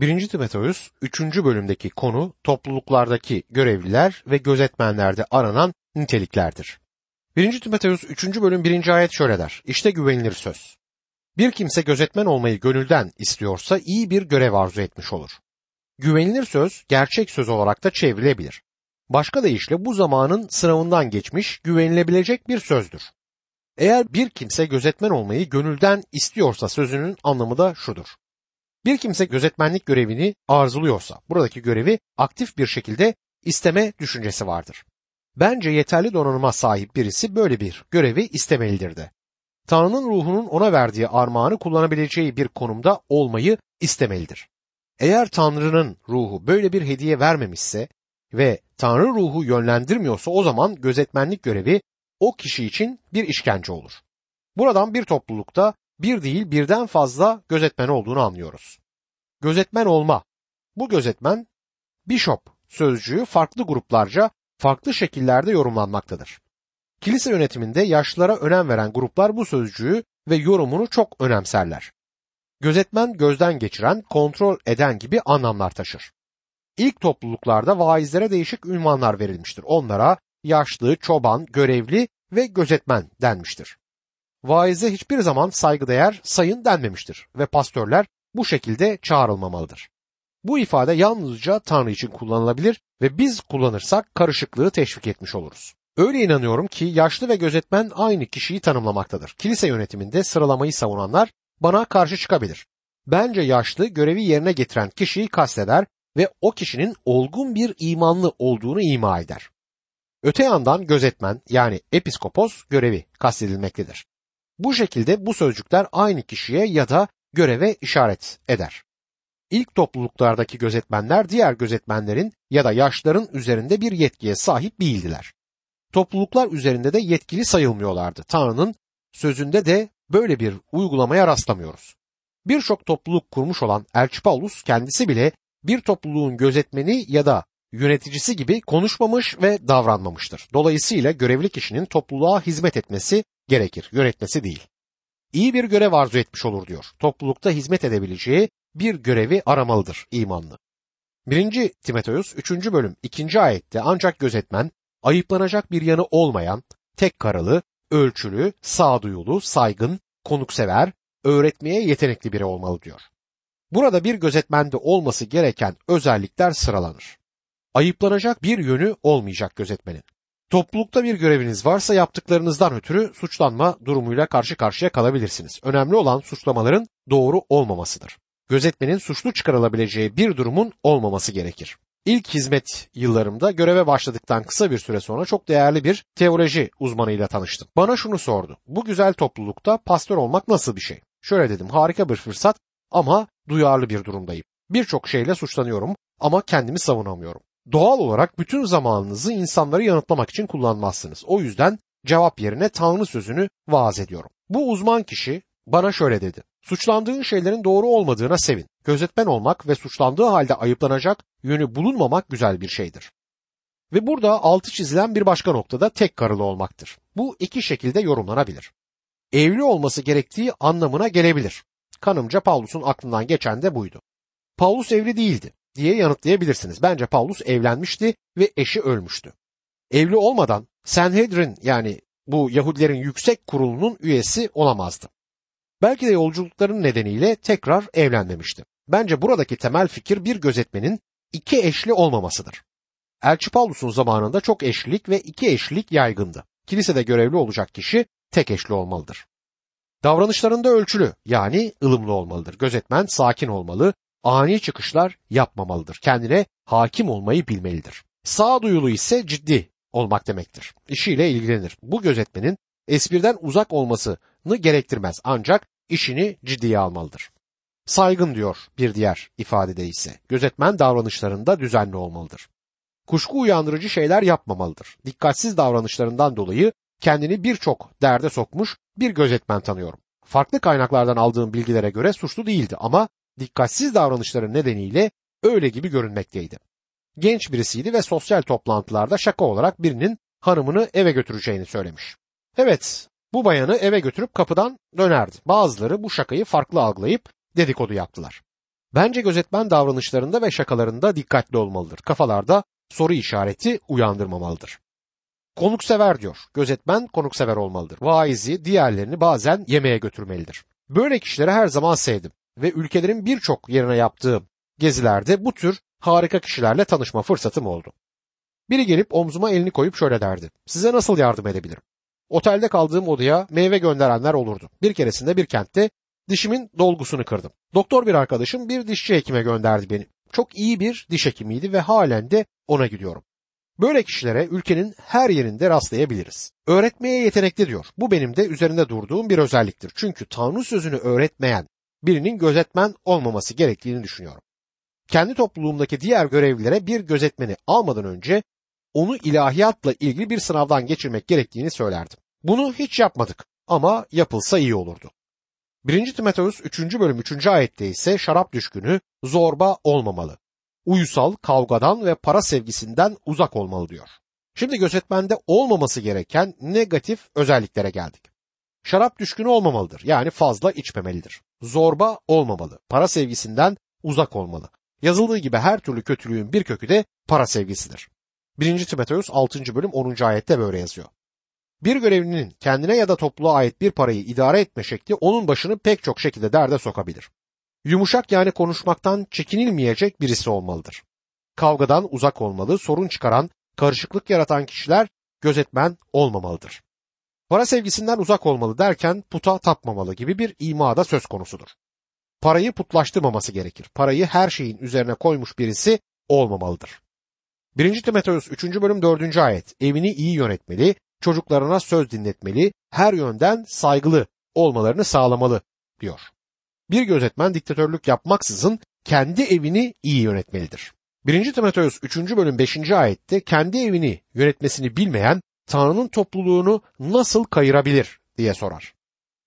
1. Timoteus 3. bölümdeki konu topluluklardaki görevliler ve gözetmenlerde aranan niteliklerdir. 1. Timoteus 3. bölüm 1. ayet şöyle der. İşte güvenilir söz. Bir kimse gözetmen olmayı gönülden istiyorsa iyi bir görev arzu etmiş olur. Güvenilir söz gerçek söz olarak da çevrilebilir. Başka deyişle bu zamanın sınavından geçmiş güvenilebilecek bir sözdür. Eğer bir kimse gözetmen olmayı gönülden istiyorsa sözünün anlamı da şudur. Bir kimse gözetmenlik görevini arzuluyorsa buradaki görevi aktif bir şekilde isteme düşüncesi vardır. Bence yeterli donanıma sahip birisi böyle bir görevi istemelidir de. Tanrı'nın ruhunun ona verdiği armağanı kullanabileceği bir konumda olmayı istemelidir. Eğer Tanrı'nın ruhu böyle bir hediye vermemişse ve Tanrı ruhu yönlendirmiyorsa o zaman gözetmenlik görevi o kişi için bir işkence olur. Buradan bir toplulukta bir değil birden fazla gözetmen olduğunu anlıyoruz. Gözetmen olma. Bu gözetmen bishop sözcüğü farklı gruplarca farklı şekillerde yorumlanmaktadır. Kilise yönetiminde yaşlılara önem veren gruplar bu sözcüğü ve yorumunu çok önemserler. Gözetmen gözden geçiren, kontrol eden gibi anlamlar taşır. İlk topluluklarda vaizlere değişik ünvanlar verilmiştir. Onlara yaşlı, çoban, görevli ve gözetmen denmiştir. Vaize hiçbir zaman saygıdeğer sayın denmemiştir ve pastörler bu şekilde çağrılmamalıdır. Bu ifade yalnızca Tanrı için kullanılabilir ve biz kullanırsak karışıklığı teşvik etmiş oluruz. Öyle inanıyorum ki yaşlı ve gözetmen aynı kişiyi tanımlamaktadır. Kilise yönetiminde sıralamayı savunanlar bana karşı çıkabilir. Bence yaşlı görevi yerine getiren kişiyi kasteder ve o kişinin olgun bir imanlı olduğunu ima eder. Öte yandan gözetmen yani episkopos görevi kastedilmektedir. Bu şekilde bu sözcükler aynı kişiye ya da göreve işaret eder. İlk topluluklardaki gözetmenler diğer gözetmenlerin ya da yaşların üzerinde bir yetkiye sahip değildiler. Topluluklar üzerinde de yetkili sayılmıyorlardı. Tanrı'nın sözünde de böyle bir uygulamaya rastlamıyoruz. Birçok topluluk kurmuş olan Elçi Paulus kendisi bile bir topluluğun gözetmeni ya da yöneticisi gibi konuşmamış ve davranmamıştır. Dolayısıyla görevli kişinin topluluğa hizmet etmesi gerekir, yönetmesi değil. İyi bir görev arzu etmiş olur diyor. Toplulukta hizmet edebileceği bir görevi aramalıdır imanlı. 1. Timoteus 3. bölüm 2. ayette ancak gözetmen ayıplanacak bir yanı olmayan, tek karılı, ölçülü, sağduyulu, saygın, konuksever, öğretmeye yetenekli biri olmalı diyor. Burada bir gözetmende olması gereken özellikler sıralanır. Ayıplanacak bir yönü olmayacak gözetmenin. Toplulukta bir göreviniz varsa yaptıklarınızdan ötürü suçlanma durumuyla karşı karşıya kalabilirsiniz. Önemli olan suçlamaların doğru olmamasıdır. Gözetmenin suçlu çıkarılabileceği bir durumun olmaması gerekir. İlk hizmet yıllarımda göreve başladıktan kısa bir süre sonra çok değerli bir teoloji uzmanıyla tanıştım. Bana şunu sordu. Bu güzel toplulukta pastör olmak nasıl bir şey? Şöyle dedim harika bir fırsat ama duyarlı bir durumdayım. Birçok şeyle suçlanıyorum ama kendimi savunamıyorum. Doğal olarak bütün zamanınızı insanları yanıtlamak için kullanmazsınız. O yüzden cevap yerine Tanrı sözünü vaaz ediyorum. Bu uzman kişi bana şöyle dedi. Suçlandığın şeylerin doğru olmadığına sevin. Gözetmen olmak ve suçlandığı halde ayıplanacak yönü bulunmamak güzel bir şeydir. Ve burada altı çizilen bir başka noktada tek karılı olmaktır. Bu iki şekilde yorumlanabilir. Evli olması gerektiği anlamına gelebilir. Kanımca Paulus'un aklından geçen de buydu. Paulus evli değildi diye yanıtlayabilirsiniz. Bence Paulus evlenmişti ve eşi ölmüştü. Evli olmadan Sanhedrin yani bu Yahudilerin yüksek kurulunun üyesi olamazdı. Belki de yolculukların nedeniyle tekrar evlenmemişti. Bence buradaki temel fikir bir gözetmenin iki eşli olmamasıdır. Elçi Paulus'un zamanında çok eşlilik ve iki eşlilik yaygındı. Kilisede görevli olacak kişi tek eşli olmalıdır. Davranışlarında ölçülü yani ılımlı olmalıdır. Gözetmen sakin olmalı, ani çıkışlar yapmamalıdır. Kendine hakim olmayı bilmelidir. Sağduyulu ise ciddi olmak demektir. İşiyle ilgilenir. Bu gözetmenin espriden uzak olmasını gerektirmez ancak işini ciddiye almalıdır. Saygın diyor bir diğer ifadede ise. Gözetmen davranışlarında düzenli olmalıdır. Kuşku uyandırıcı şeyler yapmamalıdır. Dikkatsiz davranışlarından dolayı kendini birçok derde sokmuş bir gözetmen tanıyorum. Farklı kaynaklardan aldığım bilgilere göre suçlu değildi ama dikkatsiz davranışları nedeniyle öyle gibi görünmekteydi. Genç birisiydi ve sosyal toplantılarda şaka olarak birinin hanımını eve götüreceğini söylemiş. Evet, bu bayanı eve götürüp kapıdan dönerdi. Bazıları bu şakayı farklı algılayıp dedikodu yaptılar. Bence gözetmen davranışlarında ve şakalarında dikkatli olmalıdır. Kafalarda soru işareti uyandırmamalıdır. Konuksever diyor. Gözetmen konuksever olmalıdır. Vaizi diğerlerini bazen yemeğe götürmelidir. Böyle kişileri her zaman sevdim ve ülkelerin birçok yerine yaptığım gezilerde bu tür harika kişilerle tanışma fırsatım oldu. Biri gelip omzuma elini koyup şöyle derdi. Size nasıl yardım edebilirim? Otelde kaldığım odaya meyve gönderenler olurdu. Bir keresinde bir kentte dişimin dolgusunu kırdım. Doktor bir arkadaşım bir dişçi hekime gönderdi beni. Çok iyi bir diş hekimiydi ve halen de ona gidiyorum. Böyle kişilere ülkenin her yerinde rastlayabiliriz. Öğretmeye yetenekli diyor. Bu benim de üzerinde durduğum bir özelliktir. Çünkü Tanrı sözünü öğretmeyen birinin gözetmen olmaması gerektiğini düşünüyorum. Kendi topluluğumdaki diğer görevlilere bir gözetmeni almadan önce onu ilahiyatla ilgili bir sınavdan geçirmek gerektiğini söylerdim. Bunu hiç yapmadık ama yapılsa iyi olurdu. 1. Timoteus 3. bölüm 3. ayette ise şarap düşkünü, zorba olmamalı. Uyusal, kavgadan ve para sevgisinden uzak olmalı diyor. Şimdi gözetmende olmaması gereken negatif özelliklere geldik. Şarap düşkünü olmamalıdır. Yani fazla içmemelidir. Zorba olmamalı. Para sevgisinden uzak olmalı. Yazıldığı gibi her türlü kötülüğün bir kökü de para sevgisidir. 1. Timoteus 6. bölüm 10. ayette böyle yazıyor. Bir görevlinin kendine ya da topluluğa ait bir parayı idare etme şekli onun başını pek çok şekilde derde sokabilir. Yumuşak yani konuşmaktan çekinilmeyecek birisi olmalıdır. Kavgadan uzak olmalı, sorun çıkaran, karışıklık yaratan kişiler gözetmen olmamalıdır. Para sevgisinden uzak olmalı derken puta tapmamalı gibi bir imada söz konusudur. Parayı putlaştırmaması gerekir. Parayı her şeyin üzerine koymuş birisi olmamalıdır. 1. Timoteus 3. bölüm 4. ayet evini iyi yönetmeli, çocuklarına söz dinletmeli, her yönden saygılı olmalarını sağlamalı diyor. Bir gözetmen diktatörlük yapmaksızın kendi evini iyi yönetmelidir. 1. Timoteus 3. bölüm 5. ayette kendi evini yönetmesini bilmeyen Tanrı'nın topluluğunu nasıl kayırabilir diye sorar.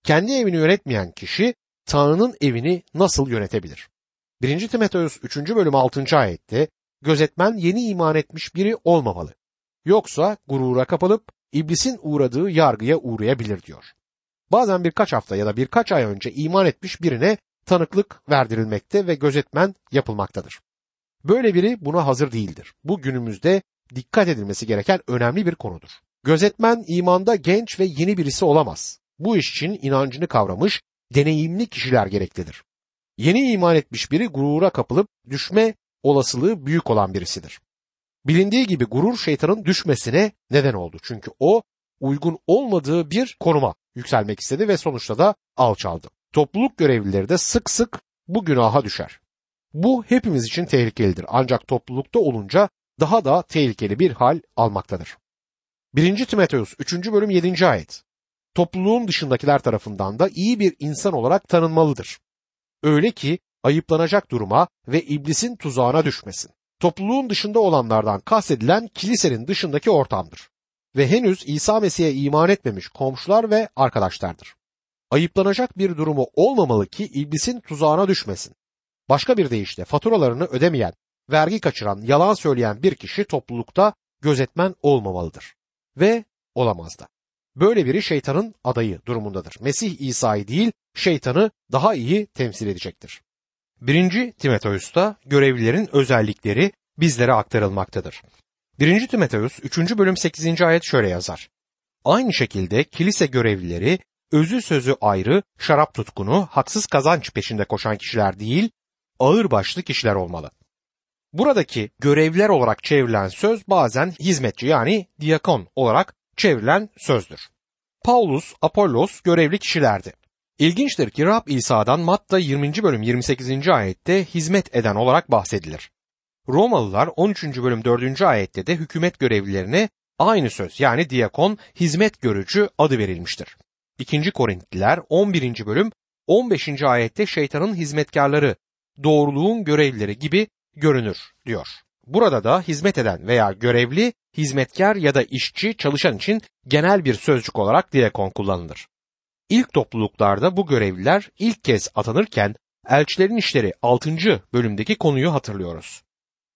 Kendi evini yönetmeyen kişi Tanrı'nın evini nasıl yönetebilir? 1. Timoteus 3. bölüm 6. ayette gözetmen yeni iman etmiş biri olmamalı. Yoksa gurura kapılıp iblisin uğradığı yargıya uğrayabilir diyor. Bazen birkaç hafta ya da birkaç ay önce iman etmiş birine tanıklık verdirilmekte ve gözetmen yapılmaktadır. Böyle biri buna hazır değildir. Bu günümüzde dikkat edilmesi gereken önemli bir konudur. Gözetmen imanda genç ve yeni birisi olamaz. Bu iş için inancını kavramış, deneyimli kişiler gereklidir. Yeni iman etmiş biri gurura kapılıp düşme olasılığı büyük olan birisidir. Bilindiği gibi gurur şeytanın düşmesine neden oldu. Çünkü o uygun olmadığı bir konuma yükselmek istedi ve sonuçta da alçaldı. Topluluk görevlileri de sık sık bu günaha düşer. Bu hepimiz için tehlikelidir ancak toplulukta olunca daha da tehlikeli bir hal almaktadır. 1. Timoteus 3. bölüm 7. ayet Topluluğun dışındakiler tarafından da iyi bir insan olarak tanınmalıdır. Öyle ki ayıplanacak duruma ve iblisin tuzağına düşmesin. Topluluğun dışında olanlardan kastedilen kilisenin dışındaki ortamdır. Ve henüz İsa Mesih'e iman etmemiş komşular ve arkadaşlardır. Ayıplanacak bir durumu olmamalı ki iblisin tuzağına düşmesin. Başka bir deyişle faturalarını ödemeyen, vergi kaçıran, yalan söyleyen bir kişi toplulukta gözetmen olmamalıdır. Ve olamaz da. Böyle biri şeytanın adayı durumundadır. Mesih İsa'yı değil, şeytanı daha iyi temsil edecektir. 1. Timoteus'ta görevlilerin özellikleri bizlere aktarılmaktadır. 1. Timoteus 3. bölüm 8. ayet şöyle yazar. Aynı şekilde kilise görevlileri özü sözü ayrı, şarap tutkunu, haksız kazanç peşinde koşan kişiler değil, ağır başlı kişiler olmalı. Buradaki görevliler olarak çevrilen söz bazen hizmetçi yani diakon olarak çevrilen sözdür. Paulus, Apollos görevli kişilerdi. İlginçtir ki Rab İsa'dan Matta 20. bölüm 28. ayette hizmet eden olarak bahsedilir. Romalılar 13. bölüm 4. ayette de hükümet görevlilerine aynı söz yani diakon hizmet görücü adı verilmiştir. 2. Korintliler 11. bölüm 15. ayette şeytanın hizmetkarları, doğruluğun görevlileri gibi görünür diyor. Burada da hizmet eden veya görevli, hizmetkar ya da işçi çalışan için genel bir sözcük olarak diakon kullanılır. İlk topluluklarda bu görevliler ilk kez atanırken elçilerin işleri 6. bölümdeki konuyu hatırlıyoruz.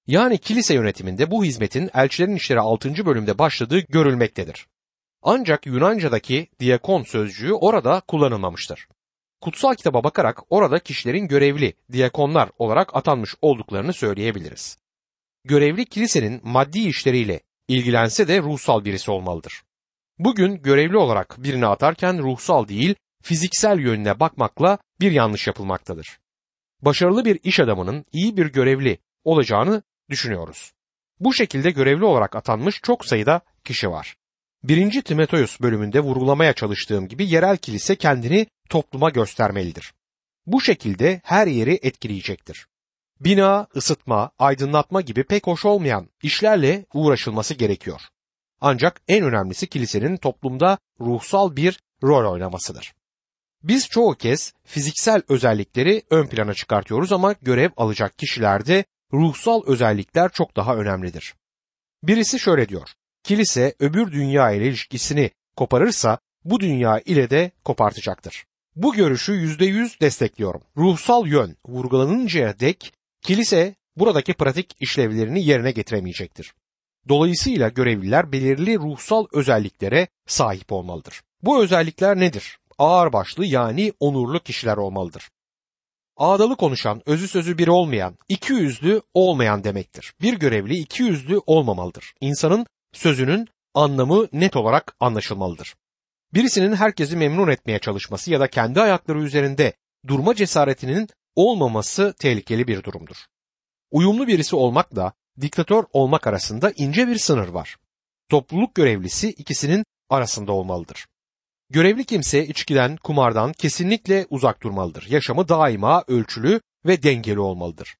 Yani kilise yönetiminde bu hizmetin elçilerin işleri 6. bölümde başladığı görülmektedir. Ancak Yunanca'daki diakon sözcüğü orada kullanılmamıştır. Kutsal kitaba bakarak orada kişilerin görevli diyakonlar olarak atanmış olduklarını söyleyebiliriz. Görevli kilisenin maddi işleriyle ilgilense de ruhsal birisi olmalıdır. Bugün görevli olarak birini atarken ruhsal değil, fiziksel yönüne bakmakla bir yanlış yapılmaktadır. Başarılı bir iş adamının iyi bir görevli olacağını düşünüyoruz. Bu şekilde görevli olarak atanmış çok sayıda kişi var. 1. Timoteus bölümünde vurgulamaya çalıştığım gibi yerel kilise kendini topluma göstermelidir. Bu şekilde her yeri etkileyecektir. Bina, ısıtma, aydınlatma gibi pek hoş olmayan işlerle uğraşılması gerekiyor. Ancak en önemlisi kilisenin toplumda ruhsal bir rol oynamasıdır. Biz çoğu kez fiziksel özellikleri ön plana çıkartıyoruz ama görev alacak kişilerde ruhsal özellikler çok daha önemlidir. Birisi şöyle diyor. Kilise öbür dünya ile ilişkisini koparırsa bu dünya ile de kopartacaktır. Bu görüşü yüzde yüz destekliyorum. Ruhsal yön vurgulanıncaya dek kilise buradaki pratik işlevlerini yerine getiremeyecektir. Dolayısıyla görevliler belirli ruhsal özelliklere sahip olmalıdır. Bu özellikler nedir? Ağırbaşlı yani onurlu kişiler olmalıdır. Ağdalı konuşan, özü sözü bir olmayan, iki yüzlü olmayan demektir. Bir görevli iki yüzlü olmamalıdır. İnsanın sözünün anlamı net olarak anlaşılmalıdır. Birisinin herkesi memnun etmeye çalışması ya da kendi ayakları üzerinde durma cesaretinin olmaması tehlikeli bir durumdur. Uyumlu birisi olmakla diktatör olmak arasında ince bir sınır var. Topluluk görevlisi ikisinin arasında olmalıdır. Görevli kimse içkiden, kumardan kesinlikle uzak durmalıdır. Yaşamı daima ölçülü ve dengeli olmalıdır.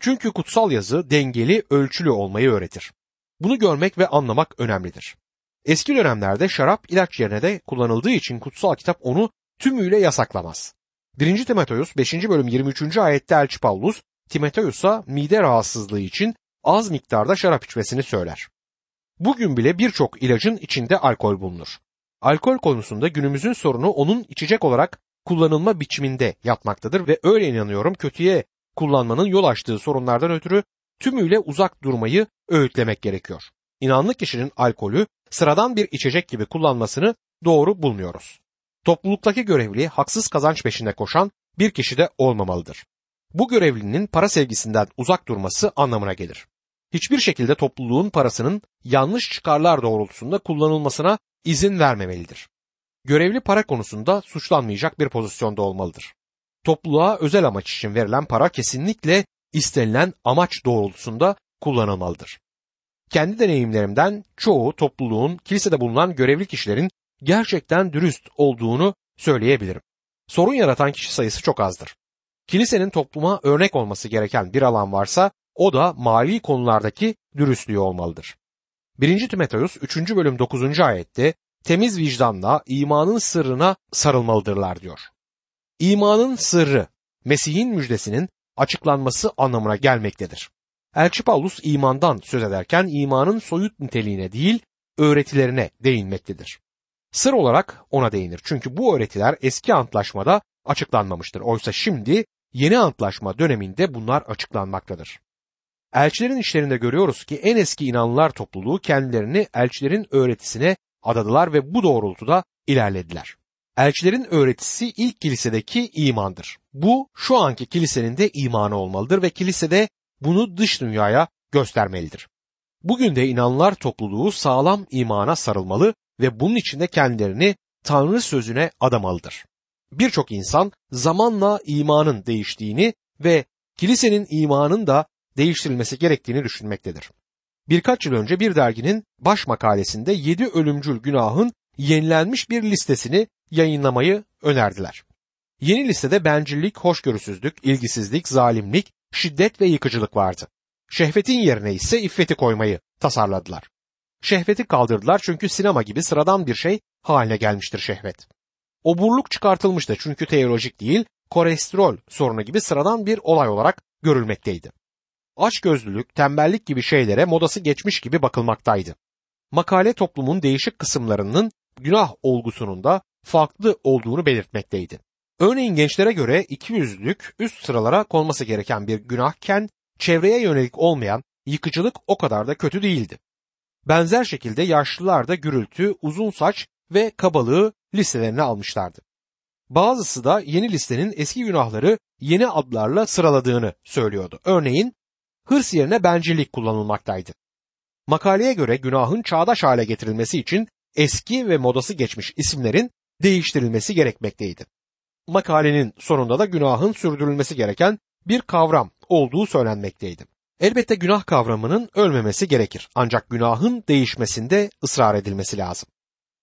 Çünkü kutsal yazı dengeli, ölçülü olmayı öğretir. Bunu görmek ve anlamak önemlidir. Eski dönemlerde şarap ilaç yerine de kullanıldığı için kutsal kitap onu tümüyle yasaklamaz. 1. Timoteus 5. bölüm 23. ayette Elçi Paulus Timoteus'a mide rahatsızlığı için az miktarda şarap içmesini söyler. Bugün bile birçok ilacın içinde alkol bulunur. Alkol konusunda günümüzün sorunu onun içecek olarak kullanılma biçiminde yatmaktadır ve öyle inanıyorum kötüye kullanmanın yol açtığı sorunlardan ötürü tümüyle uzak durmayı öğütlemek gerekiyor. İnanlı kişinin alkolü sıradan bir içecek gibi kullanmasını doğru bulmuyoruz. Topluluktaki görevli haksız kazanç peşinde koşan bir kişi de olmamalıdır. Bu görevlinin para sevgisinden uzak durması anlamına gelir. Hiçbir şekilde topluluğun parasının yanlış çıkarlar doğrultusunda kullanılmasına izin vermemelidir. Görevli para konusunda suçlanmayacak bir pozisyonda olmalıdır. Topluluğa özel amaç için verilen para kesinlikle istenilen amaç doğrultusunda kullanılmalıdır. Kendi deneyimlerimden çoğu topluluğun kilisede bulunan görevli kişilerin gerçekten dürüst olduğunu söyleyebilirim. Sorun yaratan kişi sayısı çok azdır. Kilisenin topluma örnek olması gereken bir alan varsa o da mali konulardaki dürüstlüğü olmalıdır. 1. Timoteus 3. bölüm 9. ayette temiz vicdanla imanın sırrına sarılmalıdırlar diyor. İmanın sırrı Mesih'in müjdesinin açıklanması anlamına gelmektedir. Elçi Paulus imandan söz ederken imanın soyut niteliğine değil öğretilerine değinmektedir. Sır olarak ona değinir. Çünkü bu öğretiler eski antlaşmada açıklanmamıştır. Oysa şimdi yeni antlaşma döneminde bunlar açıklanmaktadır. Elçilerin işlerinde görüyoruz ki en eski inanlılar topluluğu kendilerini elçilerin öğretisine adadılar ve bu doğrultuda ilerlediler. Elçilerin öğretisi ilk kilisedeki imandır. Bu şu anki kilisenin de imanı olmalıdır ve kilisede bunu dış dünyaya göstermelidir. Bugün de inanlar topluluğu sağlam imana sarılmalı ve bunun için de kendilerini Tanrı sözüne adamalıdır. Birçok insan zamanla imanın değiştiğini ve kilisenin imanın da değiştirilmesi gerektiğini düşünmektedir. Birkaç yıl önce bir derginin baş makalesinde yedi ölümcül günahın yenilenmiş bir listesini yayınlamayı önerdiler. Yeni listede bencillik, hoşgörüsüzlük, ilgisizlik, zalimlik, şiddet ve yıkıcılık vardı. Şehvetin yerine ise iffeti koymayı tasarladılar. Şehveti kaldırdılar çünkü sinema gibi sıradan bir şey haline gelmiştir şehvet. Oburluk çıkartılmıştı çünkü teolojik değil, kolesterol sorunu gibi sıradan bir olay olarak görülmekteydi. Açgözlülük, tembellik gibi şeylere modası geçmiş gibi bakılmaktaydı. Makale toplumun değişik kısımlarının günah olgusunun da farklı olduğunu belirtmekteydi. Örneğin gençlere göre iki yüzlük üst sıralara konması gereken bir günahken çevreye yönelik olmayan yıkıcılık o kadar da kötü değildi. Benzer şekilde yaşlılar da gürültü, uzun saç ve kabalığı listelerine almışlardı. Bazısı da yeni listenin eski günahları yeni adlarla sıraladığını söylüyordu. Örneğin hırs yerine bencillik kullanılmaktaydı. Makaleye göre günahın çağdaş hale getirilmesi için eski ve modası geçmiş isimlerin değiştirilmesi gerekmekteydi. Makalenin sonunda da günahın sürdürülmesi gereken bir kavram olduğu söylenmekteydi. Elbette günah kavramının ölmemesi gerekir ancak günahın değişmesinde ısrar edilmesi lazım.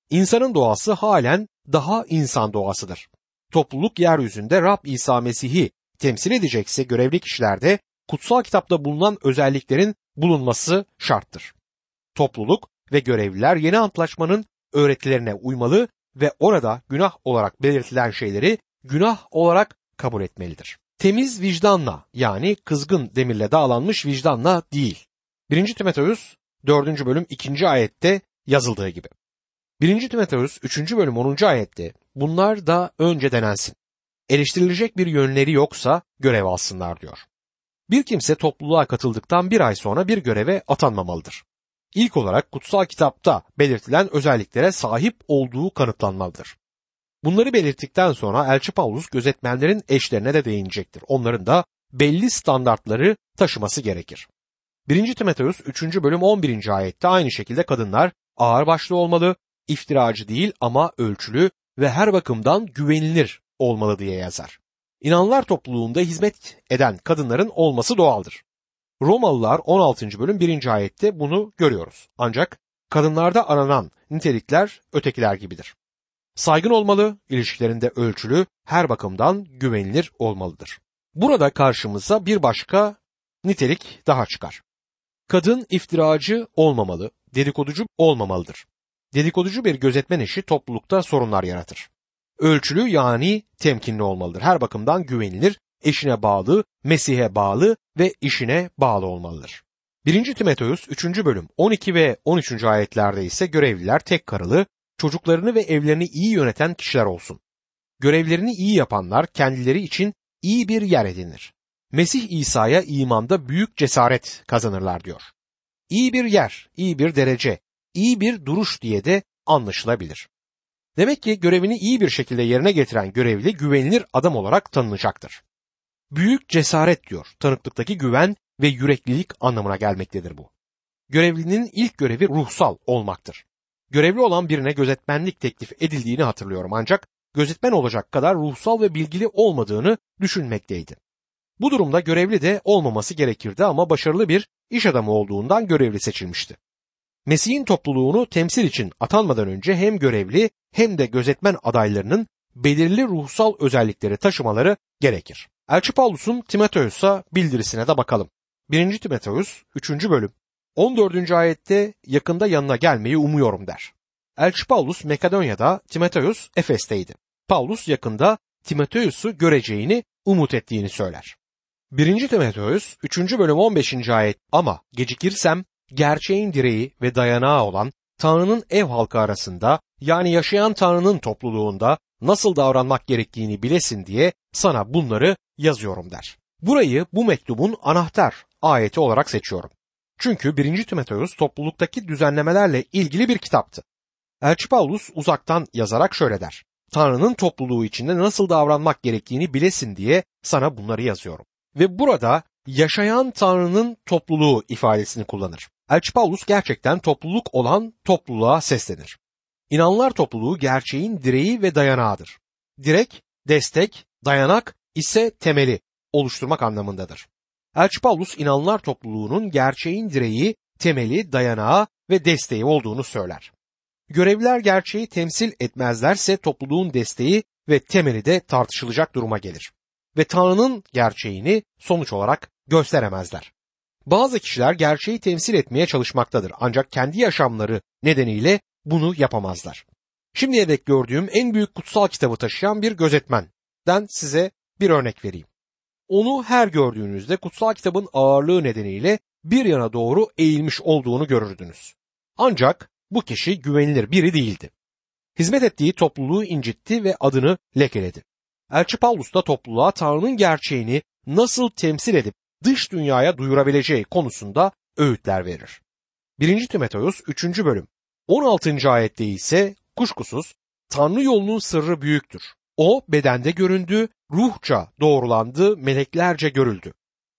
İnsanın doğası halen daha insan doğasıdır. Topluluk yeryüzünde Rab İsa Mesih'i temsil edecekse görevli kişilerde kutsal kitapta bulunan özelliklerin bulunması şarttır. Topluluk ve görevliler yeni antlaşmanın öğretilerine uymalı ve orada günah olarak belirtilen şeyleri günah olarak kabul etmelidir. Temiz vicdanla yani kızgın demirle dağlanmış vicdanla değil. 1. Timoteus 4. bölüm 2. ayette yazıldığı gibi. 1. Timoteus 3. bölüm 10. ayette bunlar da önce denensin. Eleştirilecek bir yönleri yoksa görev alsınlar diyor. Bir kimse topluluğa katıldıktan bir ay sonra bir göreve atanmamalıdır. İlk olarak kutsal kitapta belirtilen özelliklere sahip olduğu kanıtlanmalıdır. Bunları belirttikten sonra Elçi Paulus gözetmenlerin eşlerine de değinecektir. Onların da belli standartları taşıması gerekir. 1. Timoteus 3. bölüm 11. ayette aynı şekilde kadınlar ağır başlı olmalı, iftiracı değil ama ölçülü ve her bakımdan güvenilir olmalı diye yazar. İnanlar topluluğunda hizmet eden kadınların olması doğaldır. Romalılar 16. bölüm 1. ayette bunu görüyoruz. Ancak kadınlarda aranan nitelikler ötekiler gibidir. Saygın olmalı, ilişkilerinde ölçülü, her bakımdan güvenilir olmalıdır. Burada karşımıza bir başka nitelik daha çıkar. Kadın iftiracı olmamalı, dedikoducu olmamalıdır. Dedikoducu bir gözetmen eşi toplulukta sorunlar yaratır. Ölçülü yani temkinli olmalıdır. Her bakımdan güvenilir, eşine bağlı, Mesih'e bağlı ve işine bağlı olmalıdır. 1. Timoteus 3. bölüm 12 ve 13. ayetlerde ise görevliler tek karılı, çocuklarını ve evlerini iyi yöneten kişiler olsun. Görevlerini iyi yapanlar kendileri için iyi bir yer edinir. Mesih İsa'ya imanda büyük cesaret kazanırlar diyor. İyi bir yer, iyi bir derece, iyi bir duruş diye de anlaşılabilir. Demek ki görevini iyi bir şekilde yerine getiren görevli güvenilir adam olarak tanınacaktır. Büyük cesaret diyor. Tanıklıktaki güven ve yüreklilik anlamına gelmektedir bu. Görevlinin ilk görevi ruhsal olmaktır. Görevli olan birine gözetmenlik teklif edildiğini hatırlıyorum ancak gözetmen olacak kadar ruhsal ve bilgili olmadığını düşünmekteydi. Bu durumda görevli de olmaması gerekirdi ama başarılı bir iş adamı olduğundan görevli seçilmişti. Mesih'in topluluğunu temsil için atanmadan önce hem görevli hem de gözetmen adaylarının belirli ruhsal özellikleri taşımaları gerekir. Elçi Paulus'un Timoteus'a bildirisine de bakalım. 1. Timoteus 3. bölüm 14. ayette yakında yanına gelmeyi umuyorum der. Elçi Paulus Makedonya'da, Timoteus Efes'teydi. Paulus yakında Timoteus'u göreceğini umut ettiğini söyler. 1. Timoteus 3. bölüm 15. ayet ama gecikirsem gerçeğin direği ve dayanağı olan Tanrı'nın ev halkı arasında yani yaşayan Tanrı'nın topluluğunda nasıl davranmak gerektiğini bilesin diye sana bunları yazıyorum der. Burayı bu mektubun anahtar ayeti olarak seçiyorum. Çünkü 1. Timoteus topluluktaki düzenlemelerle ilgili bir kitaptı. Elçi Paulus uzaktan yazarak şöyle der. Tanrı'nın topluluğu içinde nasıl davranmak gerektiğini bilesin diye sana bunları yazıyorum. Ve burada yaşayan Tanrı'nın topluluğu ifadesini kullanır. Elçi Paulus gerçekten topluluk olan topluluğa seslenir. İnanlar topluluğu gerçeğin direği ve dayanağıdır. Direk, destek, dayanak ise temeli oluşturmak anlamındadır. Elçi Paulus inanlar topluluğunun gerçeğin direği, temeli, dayanağı ve desteği olduğunu söyler. Görevliler gerçeği temsil etmezlerse topluluğun desteği ve temeli de tartışılacak duruma gelir. Ve Tanrı'nın gerçeğini sonuç olarak gösteremezler. Bazı kişiler gerçeği temsil etmeye çalışmaktadır ancak kendi yaşamları nedeniyle bunu yapamazlar. Şimdiye dek gördüğüm en büyük kutsal kitabı taşıyan bir gözetmenden size bir örnek vereyim. Onu her gördüğünüzde kutsal kitabın ağırlığı nedeniyle bir yana doğru eğilmiş olduğunu görürdünüz. Ancak bu kişi güvenilir biri değildi. Hizmet ettiği topluluğu incitti ve adını lekeledi. Elçi Paulus da topluluğa Tanrı'nın gerçeğini nasıl temsil edip dış dünyaya duyurabileceği konusunda öğütler verir. 1. Timoteus 3. bölüm 16. ayette ise kuşkusuz Tanrı yolunun sırrı büyüktür. O bedende göründü, ruhça doğrulandı, meleklerce görüldü.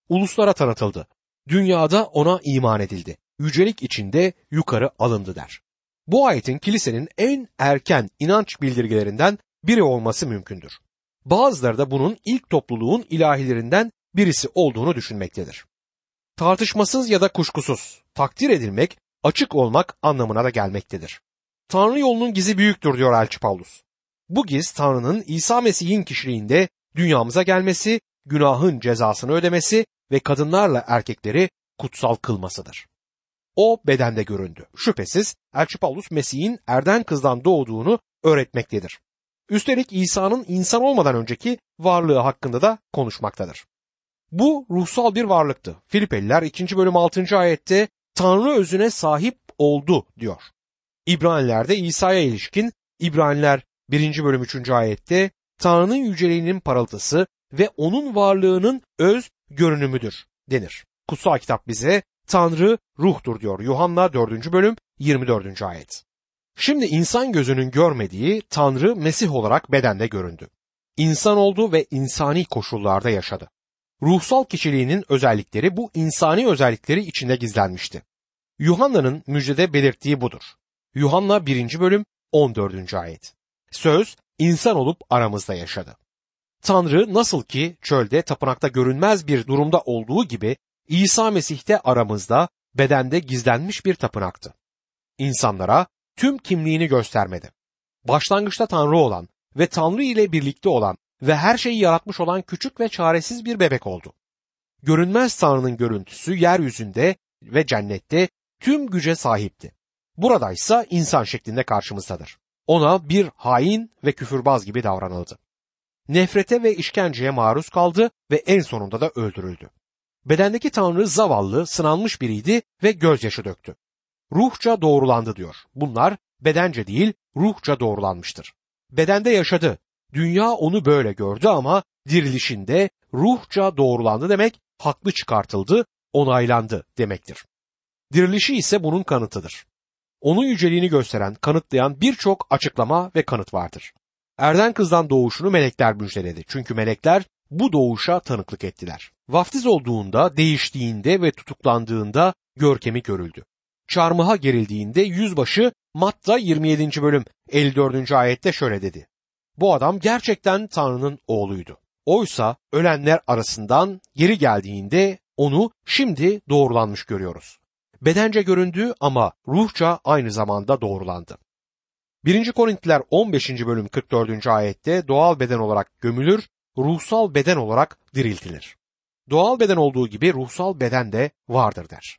Uluslara tanıtıldı. Dünyada ona iman edildi. Yücelik içinde yukarı alındı der. Bu ayetin kilisenin en erken inanç bildirgelerinden biri olması mümkündür. Bazıları da bunun ilk topluluğun ilahilerinden birisi olduğunu düşünmektedir. Tartışmasız ya da kuşkusuz takdir edilmek, açık olmak anlamına da gelmektedir. Tanrı yolunun gizi büyüktür diyor Elçi Paulus. Bu giz Tanrı'nın İsa Mesih'in kişiliğinde dünyamıza gelmesi, günahın cezasını ödemesi ve kadınlarla erkekleri kutsal kılmasıdır. O bedende göründü. Şüphesiz Elçi Paulus Mesih'in erden kızdan doğduğunu öğretmektedir. Üstelik İsa'nın insan olmadan önceki varlığı hakkında da konuşmaktadır. Bu ruhsal bir varlıktı. Filipeliler 2. bölüm 6. ayette Tanrı özüne sahip oldu diyor. İbraniler'de İsa'ya ilişkin İbraniler 1. bölüm 3. ayette Tanrı'nın yüceliğinin parıltısı ve onun varlığının öz görünümüdür denir. Kutsal kitap bize Tanrı ruhtur diyor. Yuhanna 4. bölüm 24. ayet. Şimdi insan gözünün görmediği Tanrı Mesih olarak bedende göründü. İnsan oldu ve insani koşullarda yaşadı. Ruhsal kişiliğinin özellikleri bu insani özellikleri içinde gizlenmişti. Yuhanna'nın müjdede belirttiği budur. Yuhanna 1. bölüm 14. ayet. Söz insan olup aramızda yaşadı. Tanrı nasıl ki çölde tapınakta görünmez bir durumda olduğu gibi İsa Mesih'te aramızda bedende gizlenmiş bir tapınaktı. İnsanlara tüm kimliğini göstermedi. Başlangıçta Tanrı olan ve Tanrı ile birlikte olan ve her şeyi yaratmış olan küçük ve çaresiz bir bebek oldu. Görünmez Tanrı'nın görüntüsü yeryüzünde ve cennette tüm güce sahipti. Buradaysa insan şeklinde karşımızdadır. Ona bir hain ve küfürbaz gibi davranıldı. Nefrete ve işkenceye maruz kaldı ve en sonunda da öldürüldü. Bedendeki Tanrı zavallı, sınanmış biriydi ve gözyaşı döktü. Ruhça doğrulandı diyor. Bunlar bedence değil, ruhça doğrulanmıştır. Bedende yaşadı. Dünya onu böyle gördü ama dirilişinde ruhça doğrulandı demek haklı çıkartıldı, onaylandı demektir. Dirilişi ise bunun kanıtıdır. Onun yüceliğini gösteren, kanıtlayan birçok açıklama ve kanıt vardır. Erden kızdan doğuşunu melekler müjdeledi. Çünkü melekler bu doğuşa tanıklık ettiler. Vaftiz olduğunda, değiştiğinde ve tutuklandığında görkemi görüldü. Çarmıha gerildiğinde yüzbaşı Matta 27. bölüm 54. ayette şöyle dedi. Bu adam gerçekten Tanrı'nın oğluydu. Oysa ölenler arasından geri geldiğinde onu şimdi doğrulanmış görüyoruz. Bedence göründü ama ruhça aynı zamanda doğrulandı. 1. Korintiler 15. bölüm 44. ayette doğal beden olarak gömülür, ruhsal beden olarak diriltilir. Doğal beden olduğu gibi ruhsal beden de vardır der.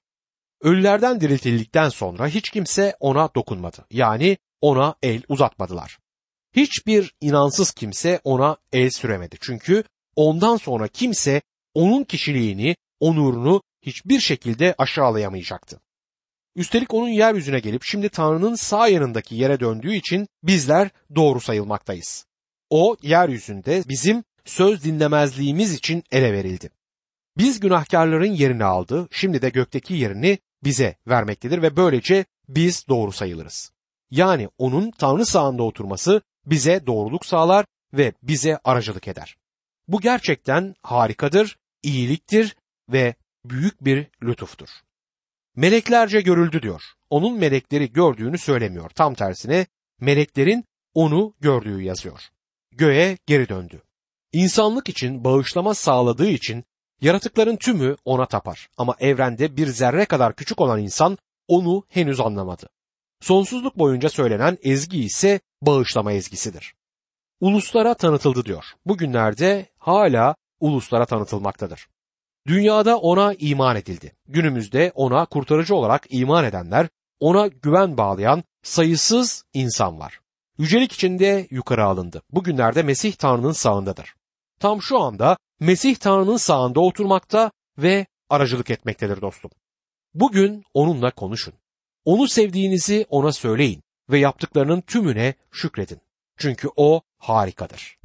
Ölülerden diriltildikten sonra hiç kimse ona dokunmadı. Yani ona el uzatmadılar. Hiçbir inansız kimse ona el süremedi. Çünkü ondan sonra kimse onun kişiliğini, onurunu hiçbir şekilde aşağılayamayacaktı. Üstelik onun yeryüzüne gelip şimdi Tanrı'nın sağ yanındaki yere döndüğü için bizler doğru sayılmaktayız. O yeryüzünde bizim söz dinlemezliğimiz için ele verildi. Biz günahkarların yerini aldı, şimdi de gökteki yerini bize vermektedir ve böylece biz doğru sayılırız. Yani onun Tanrı sağında oturması bize doğruluk sağlar ve bize aracılık eder. Bu gerçekten harikadır, iyiliktir ve büyük bir lütuftur. Meleklerce görüldü diyor. Onun melekleri gördüğünü söylemiyor. Tam tersine meleklerin onu gördüğü yazıyor. Göğe geri döndü. İnsanlık için bağışlama sağladığı için yaratıkların tümü ona tapar. Ama evrende bir zerre kadar küçük olan insan onu henüz anlamadı. Sonsuzluk boyunca söylenen ezgi ise bağışlama ezgisidir. Uluslara tanıtıldı diyor. Bugünlerde hala uluslara tanıtılmaktadır. Dünyada ona iman edildi. Günümüzde ona kurtarıcı olarak iman edenler, ona güven bağlayan sayısız insan var. Yücelik içinde yukarı alındı. Bugünlerde Mesih Tanrı'nın sağındadır. Tam şu anda Mesih Tanrı'nın sağında oturmakta ve aracılık etmektedir dostum. Bugün onunla konuşun. Onu sevdiğinizi ona söyleyin ve yaptıklarının tümüne şükredin. Çünkü o harikadır.